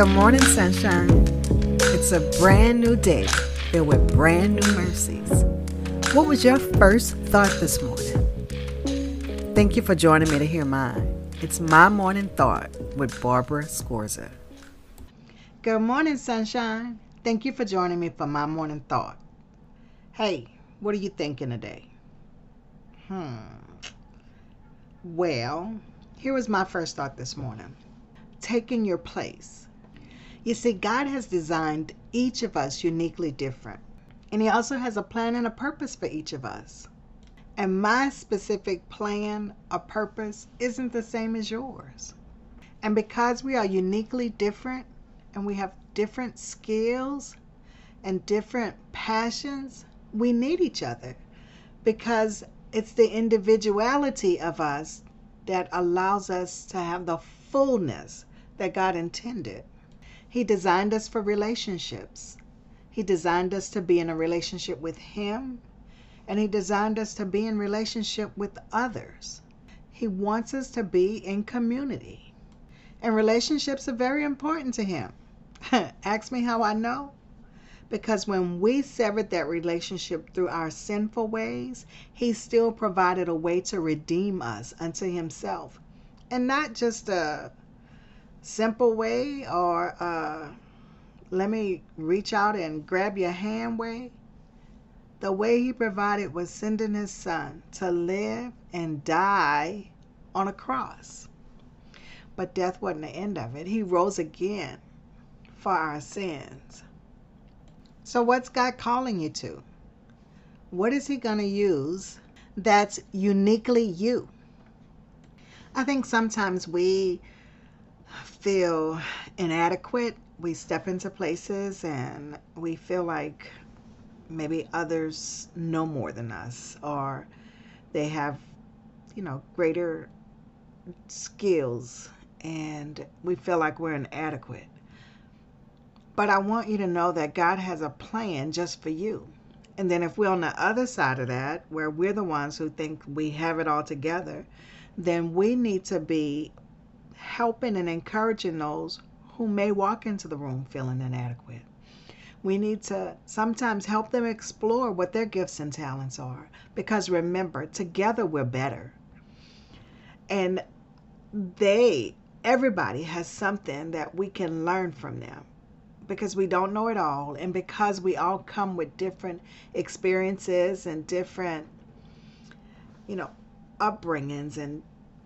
Good morning, sunshine. It's a brand new day filled with brand new mercies. What was your first thought this morning? Thank you for joining me to hear mine. It's my morning thought with Barbara Scorza. Good morning, sunshine. Thank you for joining me for my morning thought. Hey, what are you thinking today? Hmm. Well, here was my first thought this morning taking your place. You see, God has designed each of us uniquely different, and He also has a plan and a purpose for each of us. And my specific plan or purpose isn't the same as yours. And because we are uniquely different and we have different skills and different passions, we need each other because it's the individuality of us that allows us to have the fullness that God intended. He designed us for relationships. He designed us to be in a relationship with Him, and He designed us to be in relationship with others. He wants us to be in community. And relationships are very important to Him. Ask me how I know. Because when we severed that relationship through our sinful ways, He still provided a way to redeem us unto Himself. And not just a simple way or uh, let me reach out and grab your hand way. The way he provided was sending his son to live and die on a cross. But death wasn't the end of it. He rose again for our sins. So, what's God calling you to? What is He going to use that's uniquely you? I think sometimes we feel inadequate. We step into places and we feel like maybe others know more than us or they have, you know, greater skills and we feel like we're inadequate. But I want you to know that God has a plan just for you. And then if we're on the other side of that, where we're the ones who think we have it all together, then we need to be helping and encouraging those who may walk into the room feeling inadequate. We need to sometimes help them explore what their gifts and talents are because remember, together we're better. And they, everybody has something that we can learn from them because we don't know it all and because we all come with different experiences and different, you know, upbringings and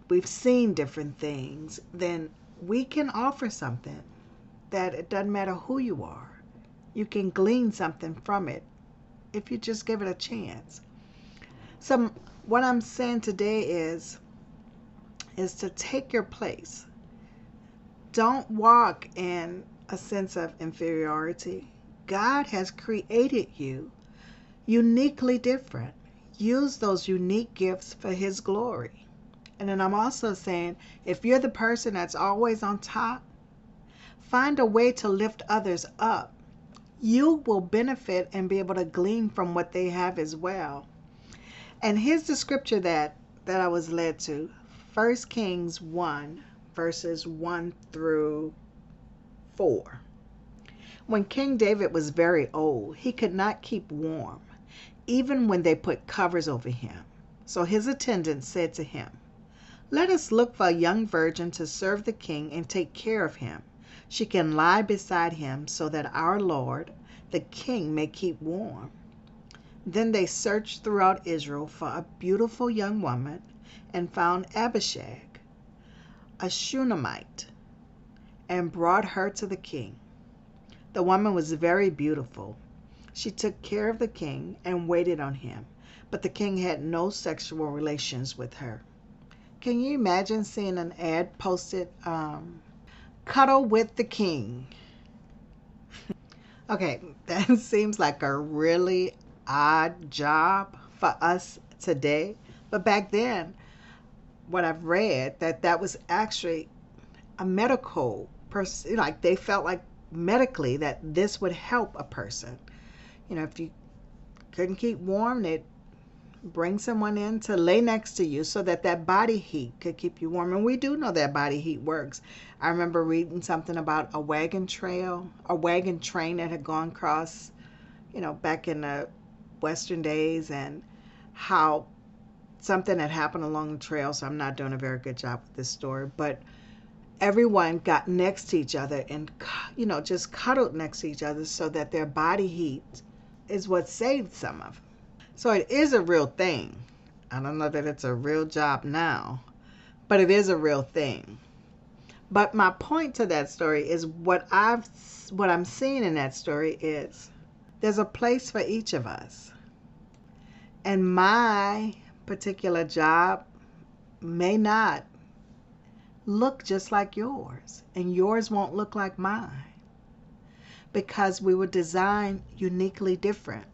we've seen different things, then we can offer something that it doesn't matter who you are. You can glean something from it if you just give it a chance. So what I'm saying today is is to take your place. Don't walk in a sense of inferiority. God has created you uniquely different. Use those unique gifts for his glory. And then I'm also saying if you're the person that's always on top, find a way to lift others up. You will benefit and be able to glean from what they have as well. And here's the scripture that that I was led to. 1 Kings 1 verses 1 through 4. When King David was very old, he could not keep warm, even when they put covers over him. So his attendants said to him, let us look for a young virgin to serve the king and take care of him. She can lie beside him so that our Lord, the king, may keep warm. Then they searched throughout Israel for a beautiful young woman and found Abishag, a Shunammite, and brought her to the king. The woman was very beautiful. She took care of the king and waited on him, but the king had no sexual relations with her. Can you imagine seeing an ad posted, um, cuddle with the king? okay, that seems like a really odd job for us today. But back then, what I've read, that that was actually a medical person, like they felt like medically that this would help a person. You know, if you couldn't keep warm, it bring someone in to lay next to you so that that body heat could keep you warm. And we do know that body heat works. I remember reading something about a wagon trail, a wagon train that had gone across, you know, back in the Western days, and how something had happened along the trail. So I'm not doing a very good job with this story, but everyone got next to each other and, you know, just cuddled next to each other so that their body heat is what saved some of them. So it is a real thing. I don't know that it's a real job now, but it is a real thing. But my point to that story is what I've what I'm seeing in that story is there's a place for each of us. And my particular job may not look just like yours, and yours won't look like mine because we were designed uniquely different.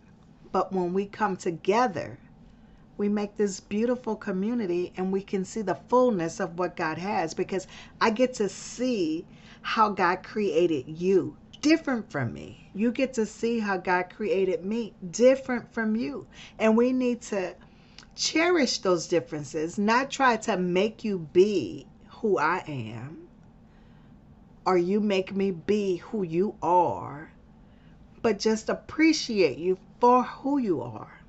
But when we come together, we make this beautiful community and we can see the fullness of what God has because I get to see how God created you different from me. You get to see how God created me different from you. And we need to cherish those differences, not try to make you be who I am or you make me be who you are, but just appreciate you for who you are.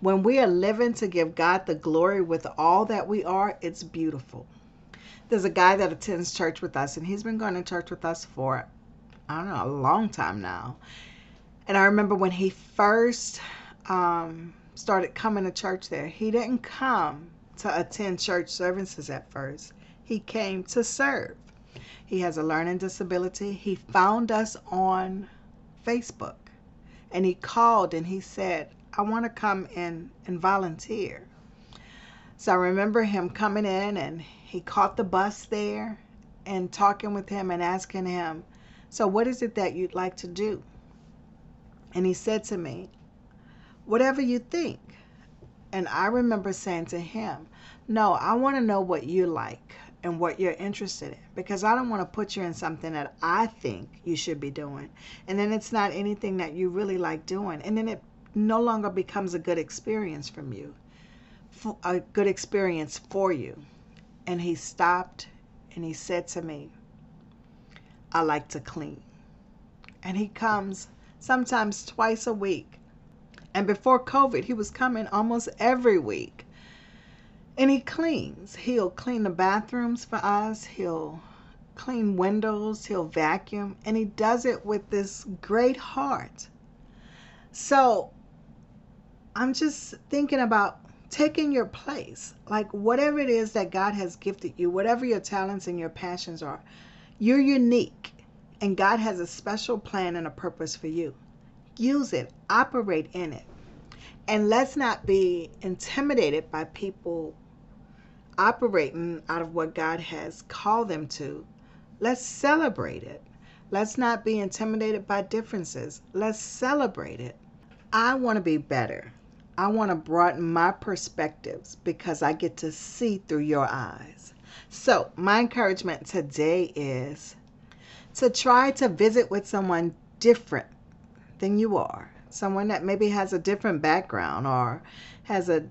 When we are living to give God the glory with all that we are, it's beautiful. There's a guy that attends church with us, and he's been going to church with us for, I don't know, a long time now. And I remember when he first um, started coming to church there, he didn't come to attend church services at first. He came to serve. He has a learning disability. He found us on Facebook and he called and he said, I want to come in and volunteer. So I remember him coming in and he caught the bus there and talking with him and asking him, So, what is it that you'd like to do? And he said to me, Whatever you think. And I remember saying to him, No, I want to know what you like and what you're interested in because I don't want to put you in something that I think you should be doing. And then it's not anything that you really like doing. And then it no longer becomes a good experience from you, a good experience for you. And he stopped and he said to me, I like to clean. And he comes sometimes twice a week. And before COVID, he was coming almost every week and he cleans. He'll clean the bathrooms for us. He'll clean windows. He'll vacuum. And he does it with this great heart. So I'm just thinking about taking your place. Like whatever it is that God has gifted you, whatever your talents and your passions are, you're unique. And God has a special plan and a purpose for you. Use it, operate in it. And let's not be intimidated by people operating out of what God has called them to, let's celebrate it. Let's not be intimidated by differences. Let's celebrate it. I want to be better. I want to broaden my perspectives because I get to see through your eyes. So, my encouragement today is to try to visit with someone different than you are. Someone that maybe has a different background or has a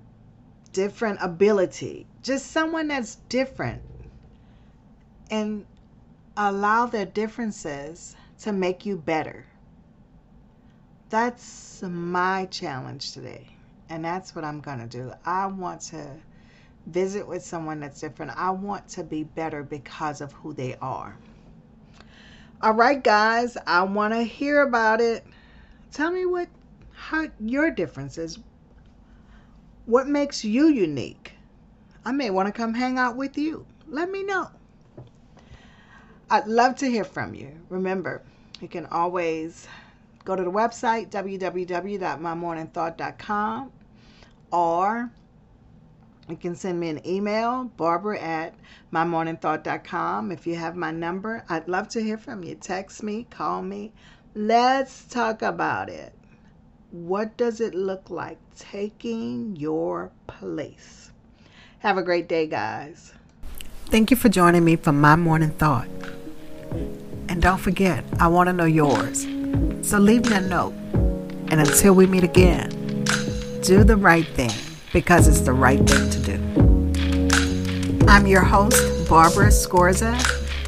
different ability, just someone that's different, and allow their differences to make you better. That's my challenge today, and that's what I'm going to do. I want to visit with someone that's different. I want to be better because of who they are. All right, guys, I want to hear about it. Tell me what how your differences what makes you unique? I may want to come hang out with you. Let me know. I'd love to hear from you. Remember, you can always go to the website www.mymorningthought.com or you can send me an email, barbara at mymorningthought.com. If you have my number, I'd love to hear from you. Text me, call me. Let's talk about it. What does it look like taking your place? Have a great day, guys. Thank you for joining me for my morning thought. And don't forget, I want to know yours. So leave me a note. And until we meet again, do the right thing because it's the right thing to do. I'm your host, Barbara Scorza,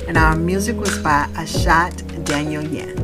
and our music was by Ashat Daniel Yen.